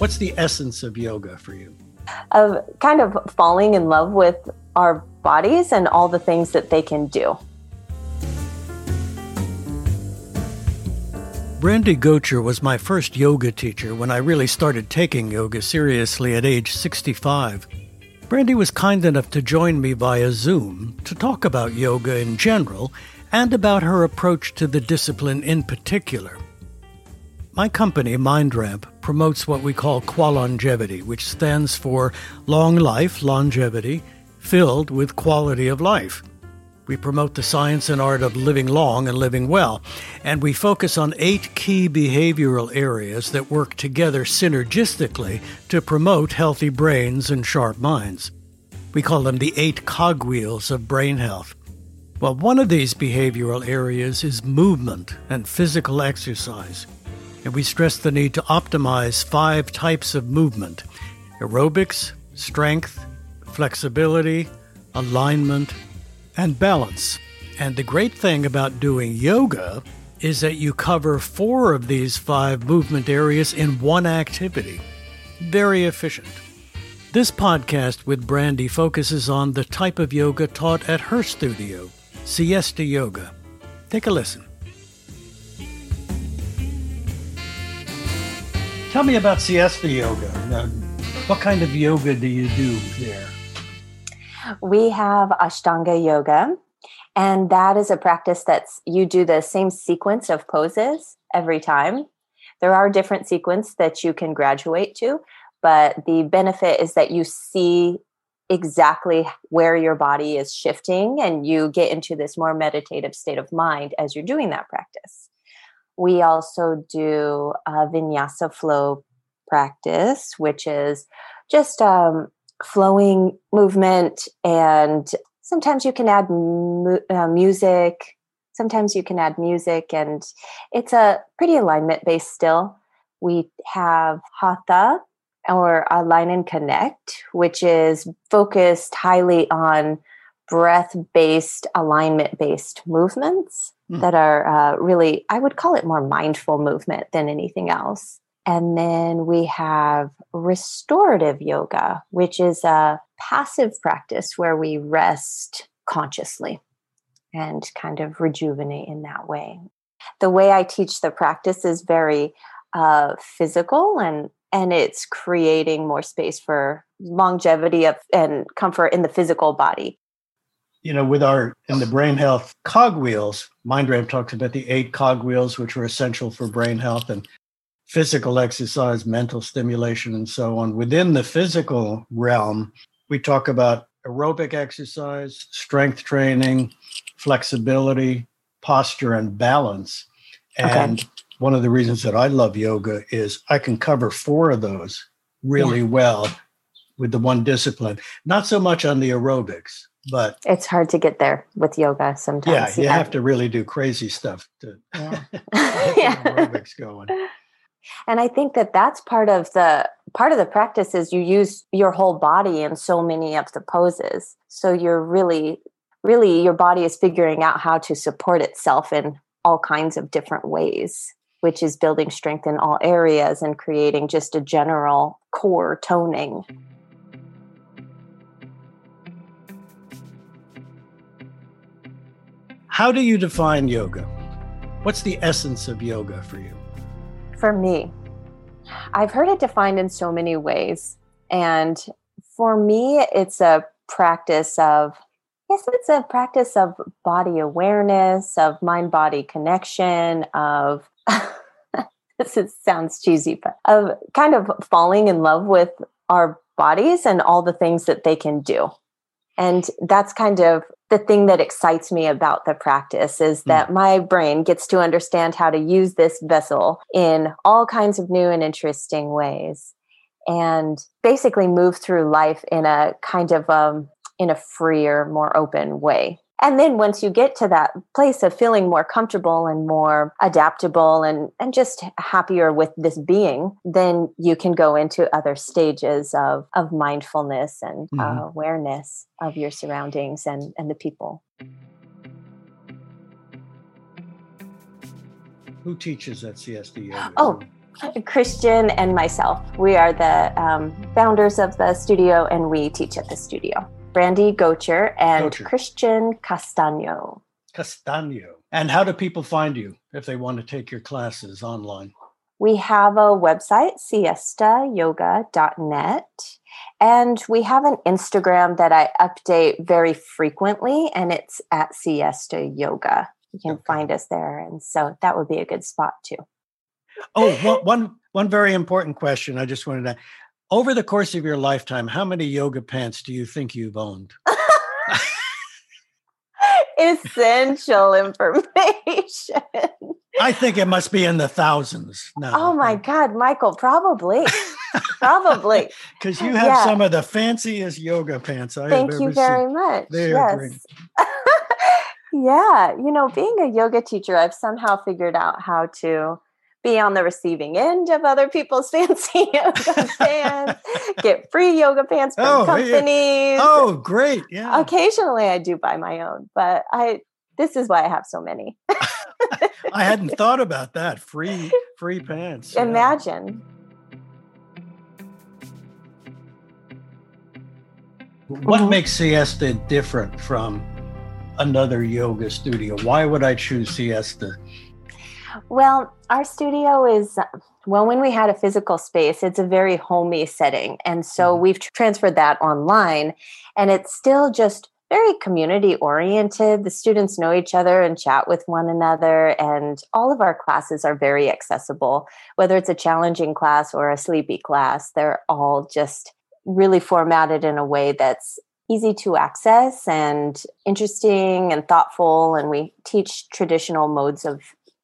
What's the essence of yoga for you? Of kind of falling in love with our bodies and all the things that they can do. Brandy Gocher was my first yoga teacher when I really started taking yoga seriously at age 65. Brandy was kind enough to join me via Zoom to talk about yoga in general and about her approach to the discipline in particular. My company, MindRamp, promotes what we call Qualongevity, which stands for long life, longevity, filled with quality of life. We promote the science and art of living long and living well, and we focus on eight key behavioral areas that work together synergistically to promote healthy brains and sharp minds. We call them the eight cogwheels of brain health. Well, one of these behavioral areas is movement and physical exercise. And we stress the need to optimize five types of movement aerobics, strength, flexibility, alignment, and balance. And the great thing about doing yoga is that you cover four of these five movement areas in one activity. Very efficient. This podcast with Brandy focuses on the type of yoga taught at her studio, Siesta Yoga. Take a listen. Tell me about Siesta Yoga. What kind of yoga do you do there? We have Ashtanga Yoga, and that is a practice that's you do the same sequence of poses every time. There are different sequences that you can graduate to, but the benefit is that you see exactly where your body is shifting and you get into this more meditative state of mind as you're doing that practice. We also do a vinyasa flow practice, which is just um, flowing movement. And sometimes you can add mu- uh, music. Sometimes you can add music, and it's a pretty alignment based still. We have hatha or Align and Connect, which is focused highly on breath based, alignment based movements mm. that are uh, really, I would call it more mindful movement than anything else. And then we have restorative yoga, which is a passive practice where we rest consciously and kind of rejuvenate in that way. The way I teach the practice is very uh, physical and and it's creating more space for longevity of and comfort in the physical body you know, with our in the brain health cogwheels, MindRamp talks about the eight cogwheels, which are essential for brain health and physical exercise, mental stimulation, and so on. Within the physical realm, we talk about aerobic exercise, strength training, flexibility, posture, and balance. And okay. one of the reasons that I love yoga is I can cover four of those really yeah. well with the one discipline. Not so much on the aerobics but it's hard to get there with yoga sometimes. Yeah, you, have, to really do crazy stuff to yeah. get aerobics going. And I think that that's part of the part of the practice is you use your whole body in so many of the poses. So you're really really your body is figuring out how to support itself in all kinds of different ways, which is building strength in all areas and creating just a general core toning. Mm-hmm. How do you define yoga? What's the essence of yoga for you? For me, I've heard it defined in so many ways. And for me, it's a practice of, yes, it's a practice of body awareness, of mind body connection, of, this is, sounds cheesy, but of kind of falling in love with our bodies and all the things that they can do. And that's kind of the thing that excites me about the practice is that mm. my brain gets to understand how to use this vessel in all kinds of new and interesting ways and basically move through life in a kind of um, in a freer more open way and then once you get to that place of feeling more comfortable and more adaptable and, and just happier with this being, then you can go into other stages of, of mindfulness and mm-hmm. uh, awareness of your surroundings and, and the people. Who teaches at Siesta? Oh, Christian and myself. We are the um, founders of the studio and we teach at the studio. Brandy Gocher and Gocher. Christian Castaño. Castaño. And how do people find you if they want to take your classes online? We have a website, siestayoga.net, and we have an Instagram that I update very frequently, and it's at siesta yoga. You can okay. find us there, and so that would be a good spot too. Oh, one, one, one very important question. I just wanted to. Over the course of your lifetime, how many yoga pants do you think you've owned? Essential information. I think it must be in the thousands now. Oh my God, Michael, probably. probably. Because you have yeah. some of the fanciest yoga pants I Thank have you very seen. much. They yes. yeah. You know, being a yoga teacher, I've somehow figured out how to be on the receiving end of other people's fancy yoga pants, get free yoga pants from oh, companies. Yeah. Oh, great. Yeah. Occasionally I do buy my own, but I this is why I have so many. I hadn't thought about that. Free free pants. Imagine. What mm-hmm. makes Siesta different from another yoga studio? Why would I choose Siesta? Well, our studio is well when we had a physical space it's a very homey setting. And so mm-hmm. we've transferred that online and it's still just very community oriented. The students know each other and chat with one another and all of our classes are very accessible. Whether it's a challenging class or a sleepy class they're all just really formatted in a way that's easy to access and interesting and thoughtful and we teach traditional modes of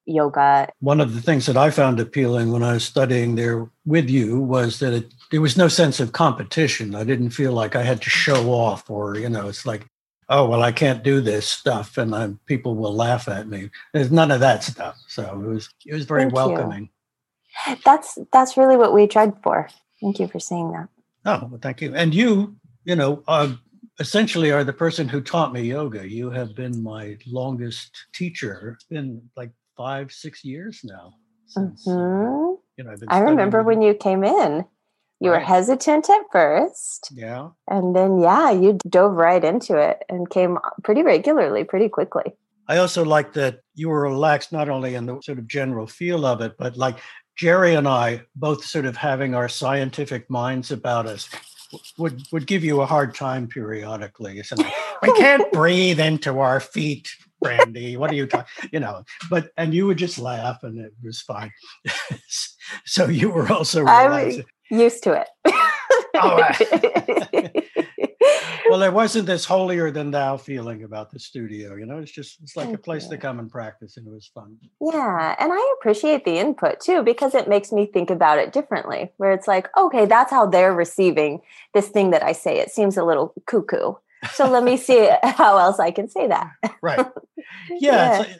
yoga. One of the things that I found appealing when I was studying there with you was that it, there was no sense of competition. I didn't feel like I had to show off or, you know, it's like, oh, well, I can't do this stuff and I, people will laugh at me. There's none of that stuff. So it was, it was very Thank welcoming. You. That's, that's really what we tried for. Thank you for saying that. Oh, well, thank you. And you, you know, uh, essentially are the person who taught me yoga. You have been my longest teacher, been like five, six years now. Since, mm-hmm. you know, i remember when you came in. You right. were hesitant at first. Yeah. And then, yeah, you dove right into it and came pretty regularly, pretty quickly. I also like that you were relaxed not only in the sort of general feel of it, but like Jerry and I both sort of having our scientific minds about us would would give you a hard time periodically. So we can't breathe into our feet brandy what are you talking you know but and you would just laugh and it was fine. So you were also I'm used to it. Well there wasn't this holier than thou feeling about the studio you know it's just it's like Thank a place you. to come and practice and it was fun. Yeah and i appreciate the input too because it makes me think about it differently where it's like okay that's how they're receiving this thing that i say. It seems a little cuckoo so let me see how else I can say that. right. Yeah. yeah.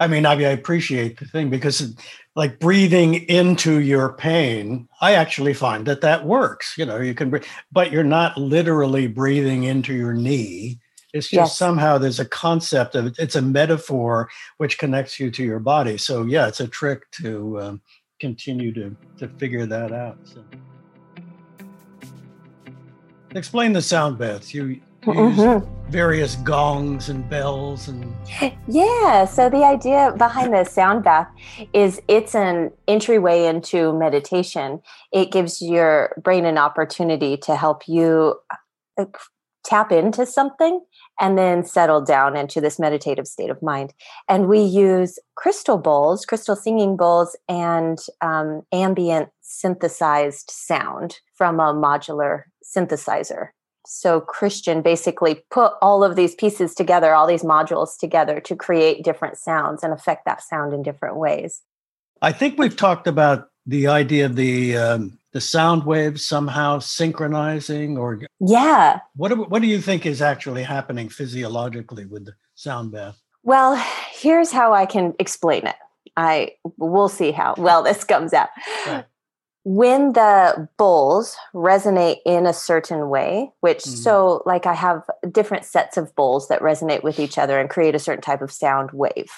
I mean, I, I appreciate the thing because, like breathing into your pain, I actually find that that works. You know, you can, breathe, but you're not literally breathing into your knee. It's just yes. somehow there's a concept of it's a metaphor which connects you to your body. So yeah, it's a trick to um, continue to to figure that out. So. Explain the sound baths. You mm-hmm. various gongs and bells and yeah so the idea behind the sound bath is it's an entryway into meditation it gives your brain an opportunity to help you uh, tap into something and then settle down into this meditative state of mind. And we use crystal bowls, crystal singing bowls, and um, ambient synthesized sound from a modular synthesizer so Christian basically put all of these pieces together, all these modules together to create different sounds and affect that sound in different ways. I think we've talked about the idea of the um, the sound waves somehow synchronizing, or yeah. What do, what do you think is actually happening physiologically with the sound bath? Well, here's how I can explain it. I we'll see how well this comes out. Right when the bowls resonate in a certain way, which mm-hmm. so like I have different sets of bowls that resonate with each other and create a certain type of sound wave.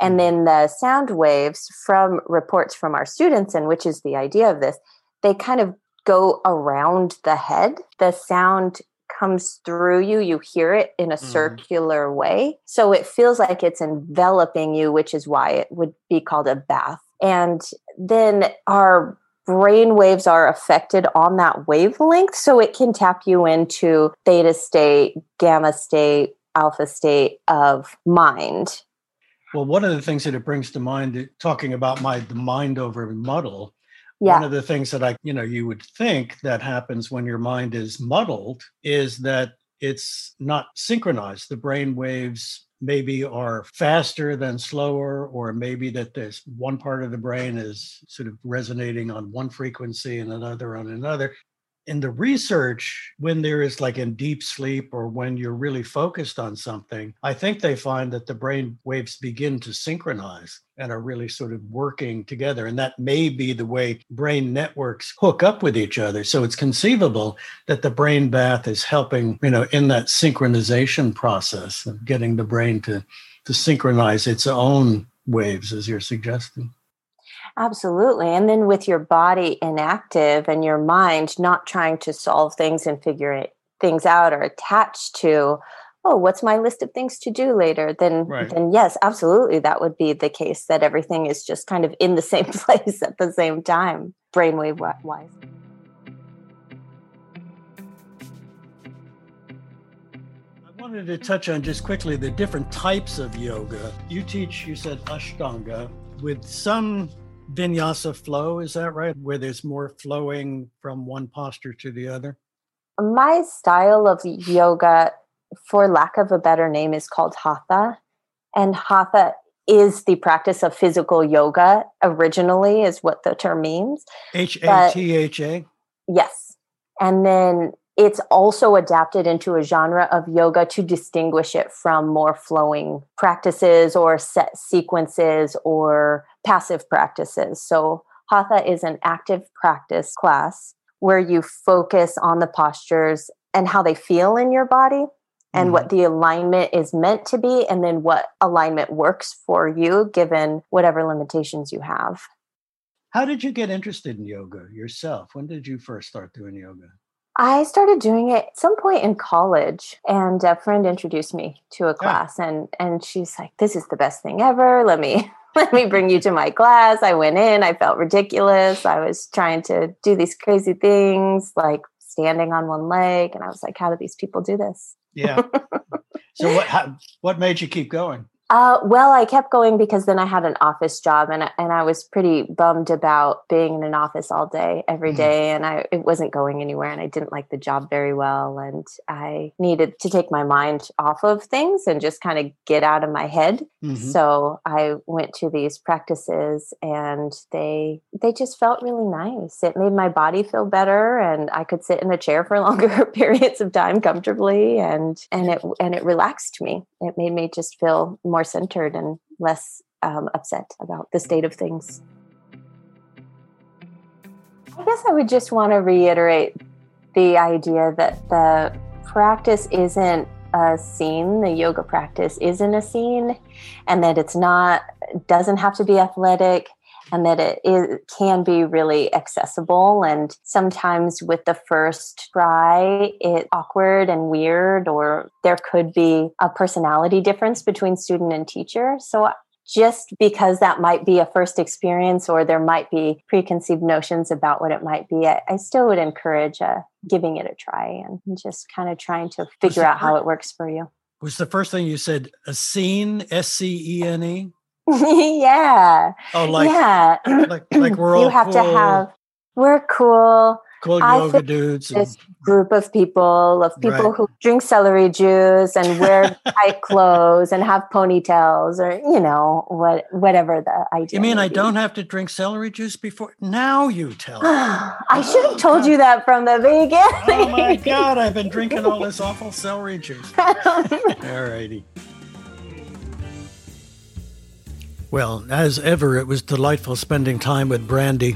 And then the sound waves from reports from our students, and which is the idea of this, they kind of go around the head. The sound comes through you, you hear it in a mm. circular way. So it feels like it's enveloping you, which is why it would be called a bath. And then our brain waves are affected on that wavelength. So it can tap you into theta state, gamma state, alpha state of mind. Well, one of the things that it brings to mind, talking about my the mind over muddle, yeah. one of the things that I, you know, you would think that happens when your mind is muddled is that it's not synchronized. The brain waves maybe are faster than slower, or maybe that there's one part of the brain is sort of resonating on one frequency and another on another in the research, when there is like in deep sleep or when you're really focused on something, I think they find that the brain waves begin to synchronize and are really sort of working together. And that may be the way brain networks hook up with each other. So it's conceivable that the brain bath is helping, you know, in that synchronization process of getting the brain to, to synchronize its own waves, as you're suggesting. Absolutely. And then with your body inactive and your mind not trying to solve things and figure it, things out or attached to, oh, what's my list of things to do later? Then, right. then yes, absolutely, that would be the case that everything is just kind of in the same place at the same time, brainwave wise. I wanted to touch on just quickly the different types of yoga. You teach, you said Ashtanga, with some vinyasa flow. Is that right? Where there's more flowing from one posture to the other? My style of yoga, for lack of a better name, is called hatha. And hatha is the practice of physical yoga originally, is what the term means. H A T H A? Yes. And then it's also adapted into a genre of yoga to distinguish it from more flowing practices or set sequences or passive practices. So, Hatha is an active practice class where you focus on the postures and how they feel in your body and mm-hmm. what the alignment is meant to be, and then what alignment works for you given whatever limitations you have. How did you get interested in yoga yourself? When did you first start doing yoga? I started doing it at some point in college, and a friend introduced me to a class, yeah. and and she's like, "This is the best thing ever. Let me let me bring you to my class." I went in. I felt ridiculous. I was trying to do these crazy things, like standing on one leg, and I was like, "How do these people do this?" Yeah. so what how, what made you keep going? Uh, well, I kept going because then I had an office job, and and I was pretty bummed about being in an office all day, every mm-hmm. and I it wasn't going anywhere, and I didn't like the job very well, and I needed to take my mind off of things and just kind of get out of my head. Mm-hmm. So I went to these practices, and they they just felt really nice. It made my body feel better, and I could sit in a chair for longer periods of time comfortably, and and it and it relaxed me. It made me just feel more centered and less um, upset about the state of things. I guess I would just want to reiterate the idea that the practice isn't a scene, the yoga practice isn't a scene, and that it's not, doesn't have to be athletic and that it, it can be really accessible. And sometimes with the first try, it's awkward and weird, or there could be a personality difference between student and teacher. So just because that might be a first experience or there might be preconceived notions about what it might be, I, I still would encourage uh, giving it a try and just kind of trying to figure out how it works for you. Was the first thing you said a scene, S C E N E? yeah. Oh, like yeah, like like we're all. You have cool. to have. We're cool. Cool yoga dudes. This and, group of people of people right. who drink celery juice and wear tight clothes and have ponytails or you know what whatever the idea. You mean I be. don't have to drink celery juice before? Now you tell me. I should have oh, told you that from the beginning. oh my god! I've been drinking all this awful celery juice. all righty. Well, as ever, it was delightful spending time with Brandy.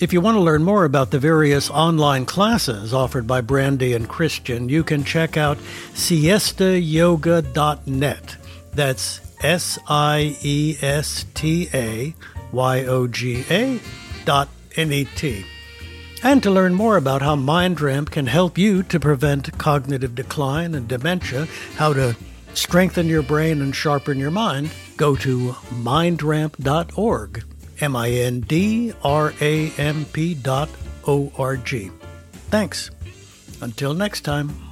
If you want to learn more about the various online classes offered by Brandy and Christian, you can check out siestayoga.net. That's S I E S T A Y O G A dot N E T. And to learn more about how MindRamp can help you to prevent cognitive decline and dementia, how to strengthen your brain and sharpen your mind, go to mindramp.org. M I N D R A M P dot O R G. Thanks. Until next time.